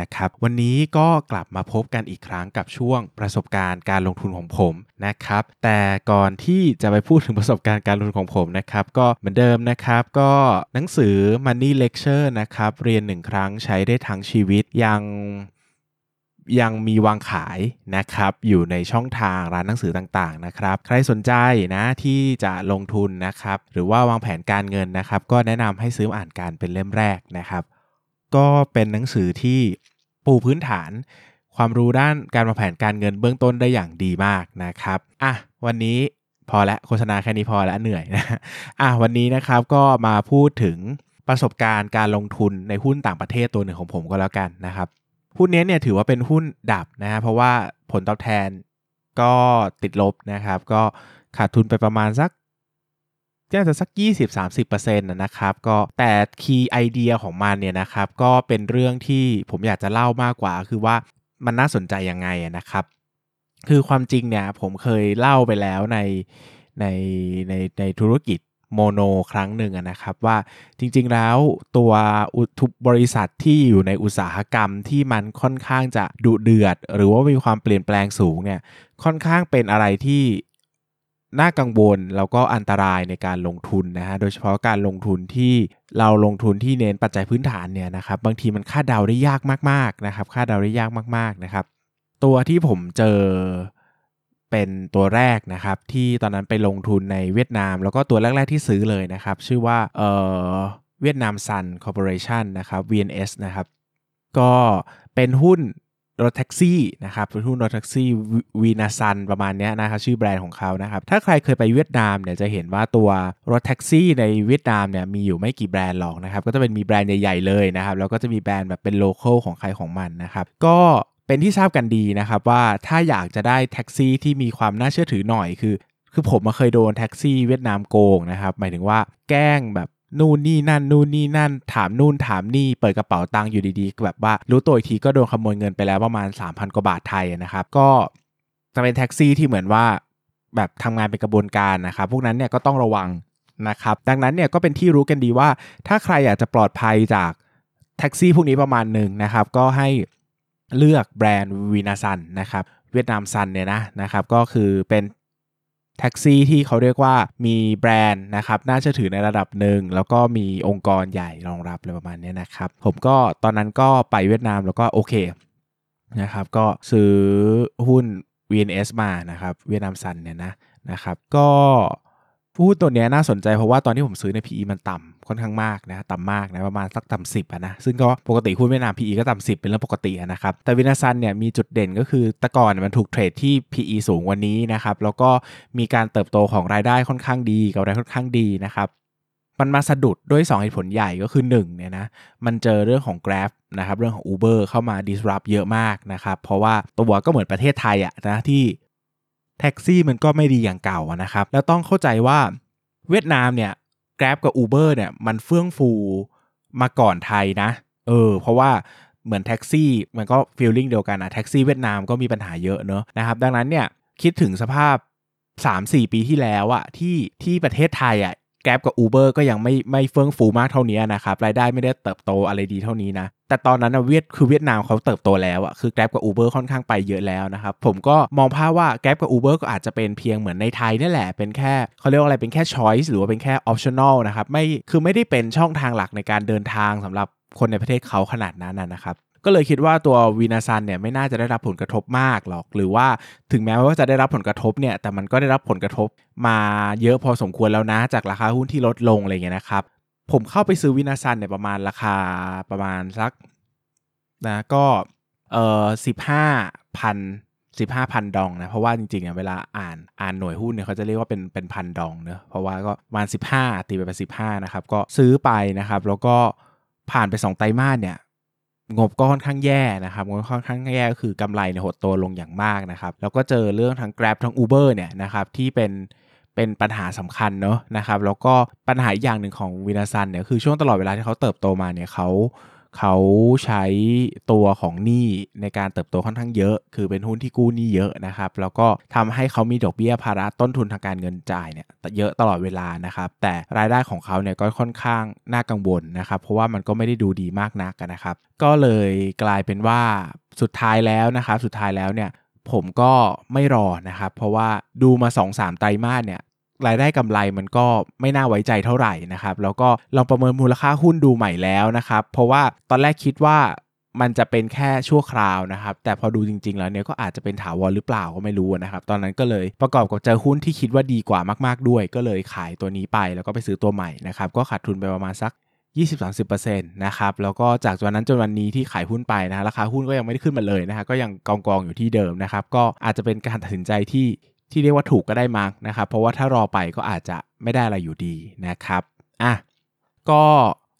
นะครับ วันนี้ก็กลับมาพบกันอีกครั้งกับช่วงประสบการณ์การลงทุนของผมนะครับ แต่ก่อนที่จะไปพูดถึงประสบการณ์การลงทุนของผมนะครับ ก็เหมือนเดิมนะครับ ก็หนังสือ Money Lecture นะครับ เรียนหนึ่งครั้งใช้ได้ทั้งชีวิตยังยังมีวางขายนะครับอยู่ในช่องทางร้านหนังสือต่างๆนะครับ ใครสนใจนะที่จะลงทุนนะครับ หรือว่าวางแผนการเงินนะครับ ก็แนะนำให้ซื้ออ่านการเป็นเล่มแรกนะครับ ก็เป็นหนังสือที่ปูพื้นฐาน ความรู้ด้านการวางแผนการเงินเบื้องต้นได้อย่างดีมากนะครับอะวันนี้พอละโฆษณาแค่นี้พอละเหนื่อยนะอะวันนี้นะครับก็มาพูดถึงประสบการณ์การลงทุนในหุ้นต่างประเทศตัวหนึ่งของผมก็แล้วกันนะครับหุ้นนี้เนี่ยถือว่าเป็นหุ้นดับนะฮะเพราะว่าผลตอบแทนก็ติดลบนะครับ ก็ขาดทุนไปประมาณสัก น่าจะสัก 20-30%นะครับก็แต่คีย์ไอเดียของมันเนี่ยนะครับก็เป็นเรื่องที่ผมอยากจะเล่ามากกว่า คือว่ามันน่าสนใจยังไงนะครับ คือความจริงเนี่ยผมเคยเล่าไปแล้วในในในในธุรกิจโมโนครั้งหนึ่งนะครับว่าจริงๆแล้วตัวทุบบริษัทที่อยู่ในอุตสาหกรรมที่มันค่อนข้างจะดุเดือด หรือว่ามีความเปลี่ยนแปลงสูงเนี่ยค่อนข้างเป็นอะไรที่ น่ากังวลแล้วก็อันตรายในการลงทุนนะฮะโดยเฉพาะการลงทุนที่เราลงทุนที่เน้นปัจจัยพื้นฐานเนี่ยนะครับบางทีมันคาดเดาได้ยากมากๆนะครับคาดเดาได้ยากมากๆนะครับ ตัวที่ผมเจอเป็นตัวแรกนะครับที่ตอนนั้นไปลงทุนในเวียดนาม แล้วก็ตัวแรก ๆที่ซื้อเลยนะครับ ชื่อว่าเอ่อ Vietnam Sun Corporation นะครับ VNS นะครับก็เป็นหุ้น รถแท็กซี่นะครับเป็นหุ้นรถแท็กซี่ Vinasun ประมาณนี้นะครับชื่อแบรนด์ของเขานะครับถ้าใครเคยไปเวียดนามเนี่ยจะเห็นว่าตัวรถแท็กซี่ในเวียดนามเนี่ยมีอยู่ไม่กี่แบรนด์หรอกนะครับก็จะเป็นมีแบรนด์ใหญ่ๆเลยนะครับแล้วก็จะมีแบรนด์แบบเป็น local ของใครของมันนะครับก็เป็นที่ทราบกันดีนะครับว่าถ้าอยากจะได้แท็กซี่ที่มีความน่าเชื่อถือหน่อยคือ คือผมมาเคยโดนแท็กซี่เวียดนามโกงนะครับหมายถึงว่าแกล้งแบบ นู่นนี่นั่นนู่นนี่นั่น ถามนู่นถามนี่เปิดกระเป๋าตังค์อยู่ดีๆแบบว่า รู้ตัวอีกทีก็โดนขโมยเงินไปแล้วประมาณ 3,000 กว่าบาทไทยนะครับ ก็จะเป็นแท็กซี่ที่เหมือนว่าแบบทำงานเป็นกระบวนการนะครับ พวกนั้นเนี่ยก็ต้องระวังนะครับ ดังนั้นเนี่ยก็เป็นที่รู้กันดีว่า ถ้าใครอยากจะปลอดภัยจากแท็กซี่พวกนี้ประมาณหนึ่งนะครับ ก็ให้เลือกแบรนด์ Vinasun นะครับ Vietnam Sun เนี่ยนะนะครับ ก็คือเป็น แท็กซี่ที่เขาเรียกว่ามีแบรนด์นะครับน่าเชื่อถือในระดับหนึ่ง แล้วก็มีองค์กรใหญ่รองรับอะไรประมาณนี้นะครับ ผมก็ตอนนั้นก็ไปเวียดนามแล้วก็โอเคนะครับก็ซื้อหุ้น VNS มานะครับ Vietnam Sun เนี่ยนะนะครับก็หุ้นตัวนี้น่าสนใจเพราะว่าตอนที่ผมซื้อใน PE มันต่ำ ค่อนข้างมากนะต่ำมากนะประมาณสักต่ำสิบนะซึ่งก็ปกติหุ้นเวียดนาม PE ก็ต่ำสิบเป็นเรื่องปกตินะครับแต่ Vinasun เนี่ยมีจุดเด่นก็คือแต่ก่อนมันถูก trade ที่ PE สูงกว่านี้นะครับแล้วก็มีการเติบโตของรายได้ค่อนข้างดีกับรายค่อนข้างดีนะครับมันมาสะดุดด้วย 2 เหตุผลใหญ่ก็คือ1เนี่ยนะมันเจอเรื่องของ Grab นะครับเรื่องของ Uber เข้ามา disrupt เยอะมากนะครับเพราะว่าตัวก็เหมือนประเทศไทยอะนะที่แท็กซี่มันก็ไม่ดีอย่างเก่านะครับแล้วต้องเข้าใจว่าเวียดนามเนี่ย Grab กับ Uber เนี่ยมันเฟื่องฟูมาก่อนไทยนะ เออ เพราะว่าเหมือนแท็กซี่มันก็ฟีลลิ่งเดียวกันอะแท็กซี่เวียดนามก็มีปัญหาเยอะเนอะนะครับ ดังนั้นเนี่ยคิดถึงสภาพ 3-4 ปีที่แล้วอะที่ที่ประเทศไทยอะ แกร็บกับ Uber ก็ยังไม่ไม่เฟื่องฟูมากเท่านี้นะครับรายได้ไม่ได้เติบโตอะไรดีเท่านี้นะ แต่ตอนนั้นเวียดคือเวียดนามเขาเติบโตแล้วอะคือแกร็บกับ Uber ค่อนข้างไปเยอะแล้วนะครับ ผมก็มองภาพว่าแกร็บกับ Uber ก็อาจจะเป็นเพียงเหมือนในไทยนี่แหละ เป็นแค่เขาเรียกว่าอะไรเป็นแค่ choice หรือว่าเป็นแค่ optional นะครับไม่คือไม่ได้เป็นช่องทางหลักในการเดินทางสำหรับคนในประเทศเขาขนาดนั้นนะครับ ก็เลยคิดว่าตัววีนาซันเนี่ยไม่น่าจะได้รับผลกระทบมากหรอก หรือว่าถึงแม้ว่าจะได้รับผลกระทบเนี่ยแต่มันก็ได้รับผลกระทบมาเยอะพอสมควรแล้วนะ จากราคาหุ้นที่ลดลงอะไรเงี้ยนะครับผมเข้าไปซื้อวินาซันเนี่ยประมาณราคาประมาณสักนะก็เออสิบห้าพันสิบห้าพันดองนะ เพราะว่าจริงๆอะเวลาอ่านอ่านหน่วยหุ้นเนี่ยเขาจะเรียกว่าเป็นเป็นพันดองเนะเพราะว่าก็ประมาณสิบห้าตีไปเป็นสิบห้านะครับ ก็ซื้อไปนะครับ แล้วก็ผ่านไปสองไตรมาสเนี่ย งบก็ค่อนข้างแย่นะครับงบค่อนข้างแย่ก็คือกำไรเนี่ยหดตัวลงอย่างมากนะครับ แล้วก็เจอเรื่องทั้ง Grab ทั้ง Uber เนี่ยนะครับที่เป็นเป็นปัญหาสำคัญเนาะนะครับ แล้วก็ปัญหาอย่างหนึ่งของวินาซันเนี่ยคือช่วงตลอดเวลาที่เขาเติบโตมาเนี่ยเขา เขาใช้ตัวของหนี้ในการเติบโตค่อนข้างเยอะ คือเป็นหุ้นที่กู้หนี้เยอะนะครับ แล้วก็ทำให้เขามีดอกเบี้ยภาระต้นทุนทางการเงินจ่ายเนี่ยเยอะตลอดเวลานะครับ แต่รายได้ของเขาเนี่ยก็ค่อนข้างน่ากังวลนะครับ เพราะว่ามันก็ไม่ได้ดูดีมากนักนะครับ ก็เลยกลายเป็นว่าสุดท้ายแล้วนะครับ สุดท้ายแล้วเนี่ยผมก็ไม่รอนะครับ เพราะว่าดูมา 2-3 ไตรมาสเนี่ย รายได้กำไรมันก็ไม่น่าไว้ใจเท่าไหร่นะครับ แล้วก็ลองประเมินมูลค่าหุ้นดูใหม่แล้วนะครับ เพราะว่าตอนแรกคิดว่ามันจะเป็นแค่ชั่วคราวนะครับ แต่พอดูจริง ๆ แล้วเนี่ยก็อาจจะเป็นถาวรหรือเปล่าก็ไม่รู้นะครับ ตอนนั้นก็เลยประกอบกับเจอหุ้นที่คิดว่าดีกว่ามาก ๆด้วย ก็เลยขายตัวนี้ไปแล้วก็ไปซื้อตัวใหม่นะครับ ก็ขาดทุนไปประมาณสัก20-30%นะครับ แล้วก็จากวันนั้นจนวันนี้ที่ขายหุ้นไปนะ ราคาหุ้นก็ยังไม่ได้ขึ้นมาเลยนะฮะ ก็ยังกองกองอยู่ที่เดิมนะครับ ก็อาจจะเป็นการตัดสินใจที่ ที่เรียกว่าถูกก็ได้มั้งนะครับ เพราะว่าถ้ารอไปก็อาจจะไม่ได้อะไรอยู่ดีนะครับอะก็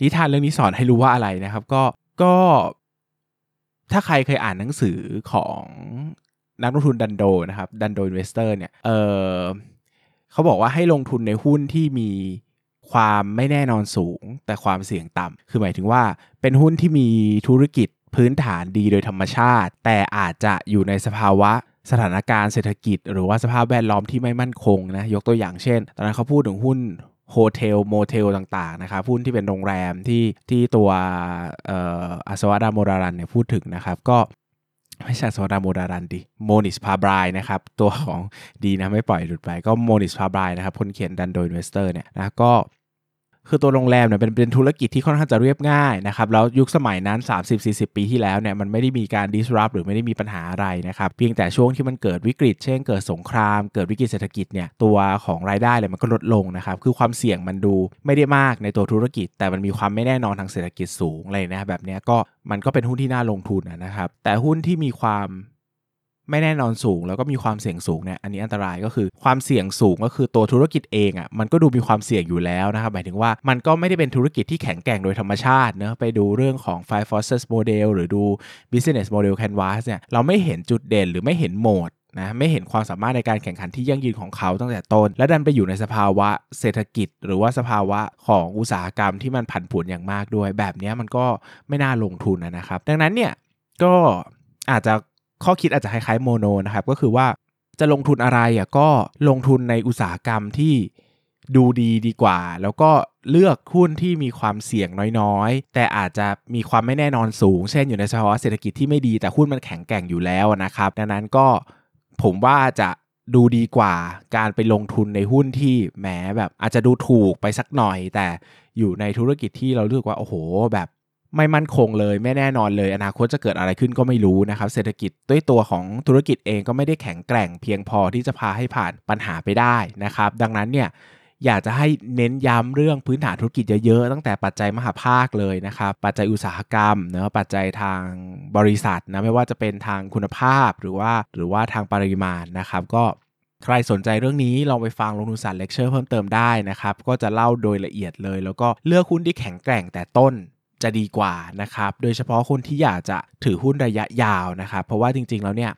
นิทานเรื่องนี้สอนให้รู้ว่าอะไรนะครับก็ก็ถ้าใครเคยอ่านหนังสือของนักลงทุน Dhandho นะครับ Dhandho Investor เนี่ยเออเขาบอกว่าให้ลงทุนในหุ้นที่มีความไม่แน่นอนสูง แต่ความเสี่ยงต่ำคือหมายถึงว่าเป็นหุ้นที่มีธุรกิจพื้นฐานดีโดยธรรมชาติ แต่อาจจะอยู่ในสภาวะ สถานการณ์เศรษฐกิจ หรือว่าสภาพแวดล้อมที่ไม่มั่นคงนะยกตัวอย่างเช่น ตอนนั้นเขาพูดถึงหุ้น hotel motel ต่างๆนะครับหุ้นที่เป็นโรงแรมที่ที่ตัวAswath Damodaran เนี่ยพูดถึงนะครับก็ไม่ใช่ Aswath Damodaran ดิ Mohnish Pabrai นะครับ ตัวของดีนะไม่ปล่อยหลุดไปก็ Mohnish Pabrai นะครับคนเขียน Dhandho Investor เนี่ยนะก็ คือตัวโรงแรมเนี่ยเป็นเป็นธุรกิจที่ค่อนข้างจะเรียบง่ายนะครับแล้วยุคสมัยนั้น 30-40 ปีที่แล้วเนี่ยมันไม่ได้มีการ disrupt หรือไม่ได้มีปัญหาอะไรนะครับเพียงแต่ช่วงที่มันเกิดวิกฤต เช่นเกิดสงคราม เกิดวิกฤตเศรษฐกิจเนี่ยตัวของรายได้เลยมันก็ลดลงนะครับคือความเสี่ยงมันดูไม่ได้มากในตัวธุรกิจ แต่มันมีความไม่แน่นอนทางเศรษฐกิจสูงเลยนะแบบนี้ก็มันก็เป็นหุ้นที่น่าลงทุนนะครับแต่หุ้นที่มีความ ไม่แน่นอนสูงแล้วก็มีความเสี่ยงสูงเนี่ยอันนี้อันตรายก็คือความเสี่ยงสูงก็คือตัวธุรกิจเองอะ่ะมันก็ดูมีความเสี่ยงอยู่แล้วนะครับหมายถึงว่ามันก็ไม่ได้เป็นธุรกิจที่แข็งแกร่งโดยธรรมชาติเนะไปดูเรื่องของ Five Forces Model หรือดู Business Model Canvas เนี่ยเราไม่เห็นจุดเด่นหรือไม่เห็นโหมดนะไม่เห็นความสามารถในการแข่งขันที่ยั่งยืนของเขาตั้งแต่ต้น และดันไปอยู่ในสภาวะเศรษฐกิจ หรือว่าสภาวะของอุตสาหกรรมที่มันผันผวนอย่างมากด้วย แบบนี้มันก็ไม่น่าลงทุนนะครับ ดังนั้นเนี่ยก็อาจจะ ข้อคิดอาจจะคล้ายๆโมโนนะครับ ก็คือว่าจะลงทุนอะไรอะก็ลงทุนในอุตสาหกรรมที่ดูดีดีกว่า แล้วก็เลือกหุ้นที่มีความเสี่ยงน้อยๆ แต่อาจจะมีความไม่แน่นอนสูง เช่นอยู่ในสภาวะเศรษฐกิจที่ไม่ดีแต่หุ้นมันแข็งแกร่งอยู่แล้วนะครับ ดังนั้นก็ผมว่าจะดูดีกว่าการไปลงทุนในหุ้นที่แหมแบบอาจจะดูถูกไปสักหน่อย แต่อยู่ในธุรกิจที่เราเลือกว่าโอ้โห แบบ ไม่มั่นคงเลยไม่แน่นอนเลย อนาคตจะเกิดอะไรขึ้นก็ไม่รู้นะครับ เศรษฐกิจด้วยตัวของธุรกิจเองก็ไม่ได้แข็งแกร่งเพียงพอที่จะพาให้ผ่านปัญหาไปได้นะครับ ดังนั้นเนี่ยอยากจะให้เน้นย้ำเรื่องพื้นฐานธุรกิจเยอะๆ ตั้งแต่ปัจจัยมหาภาคเลยนะครับ ปัจจัยอุตสาหกรรมเนะปัจจัยทางบริษัทนะไม่ว่าจะเป็นทางคุณภาพหรือว่าหรือว่าทางปริมาณนะครับก็ใครสนใจเรื่องนี้ลองไปฟังลงทุนศาสตร์เลคเชอร์เพิ่มเติมได้นะครับ ก็จะเล่าโดยละเอียดเลย แล้วก็เลือกหุ้นที่แข็งแกร่งแต่ต้น จะดีกว่านะครับ โดยเฉพาะคนที่อยากจะถือหุ้นระยะยาวนะครับ เพราะว่าจริงๆแล้วเนี่ย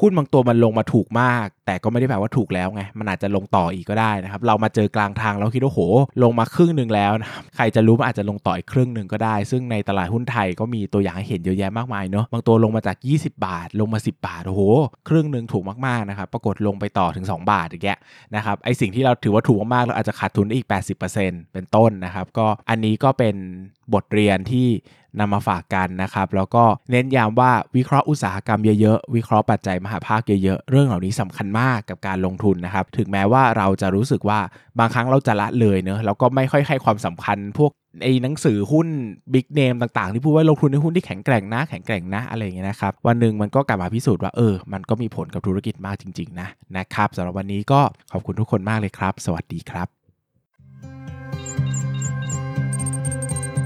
หุ้นบางตัวมันลงมาถูกมาก แต่ก็ไม่ได้แปลว่าถูกแล้วไง มันอาจจะลงต่ออีกก็ได้นะครับ เรามาเจอกลางทางแล้วคิดว่าโห ลงมาครึ่งหนึ่งแล้วนะใครจะรู้มันอาจจะลงต่ออีกครึ่งหนึ่งก็ได้ ซึ่งในตลาดหุ้นไทยก็มีตัวอย่างให้เห็นเยอะแยะมากมายเนาะบางตัวลงมาจาก 20 บาท ลงมา 10 บาทโอ้โหครึ่งหนึ่งถูกมากๆนะครับปรากฏลงไปต่อถึง 2 บาทอย่างเงี้ยนะครับไอสิ่งที่เราถือว่าถูกมากๆเราอาจจะขาดทุนอีก 80%เป็นต้นนะครับก็อันนี้ก็เป็นบทเรียนที่ นำมาฝากกันนะครับแล้วก็เน้นย้ำว่าวิเคราะห์อุตสาหกรรมเยอะๆวิเคราะห์ปัจจัยมหาภาคเยอะๆเรื่องเหล่านี้สำคัญมากกับการลงทุนนะครับถึงแม้ว่าเราจะรู้สึกว่าบางครั้งเราจะละเลยเนอะแล้วก็ไม่ค่อยให้ความสำคัญพวกไอ้หนังสือหุ้น big name ต่างๆ ที่พูดว่าลงทุนในหุ้นที่แข็งแกร่งนะแข็งแกร่งนะอะไรอย่างเงี้ยนะครับ วันหนึ่งมันก็กลับมาพิสูจน์ว่าเออ มันก็มีผลกับธุรกิจมากจริง ๆ นะนะครับสำหรับวันนี้ก็ขอบคุณทุกคนมากเลยครับ สวัสดีครับ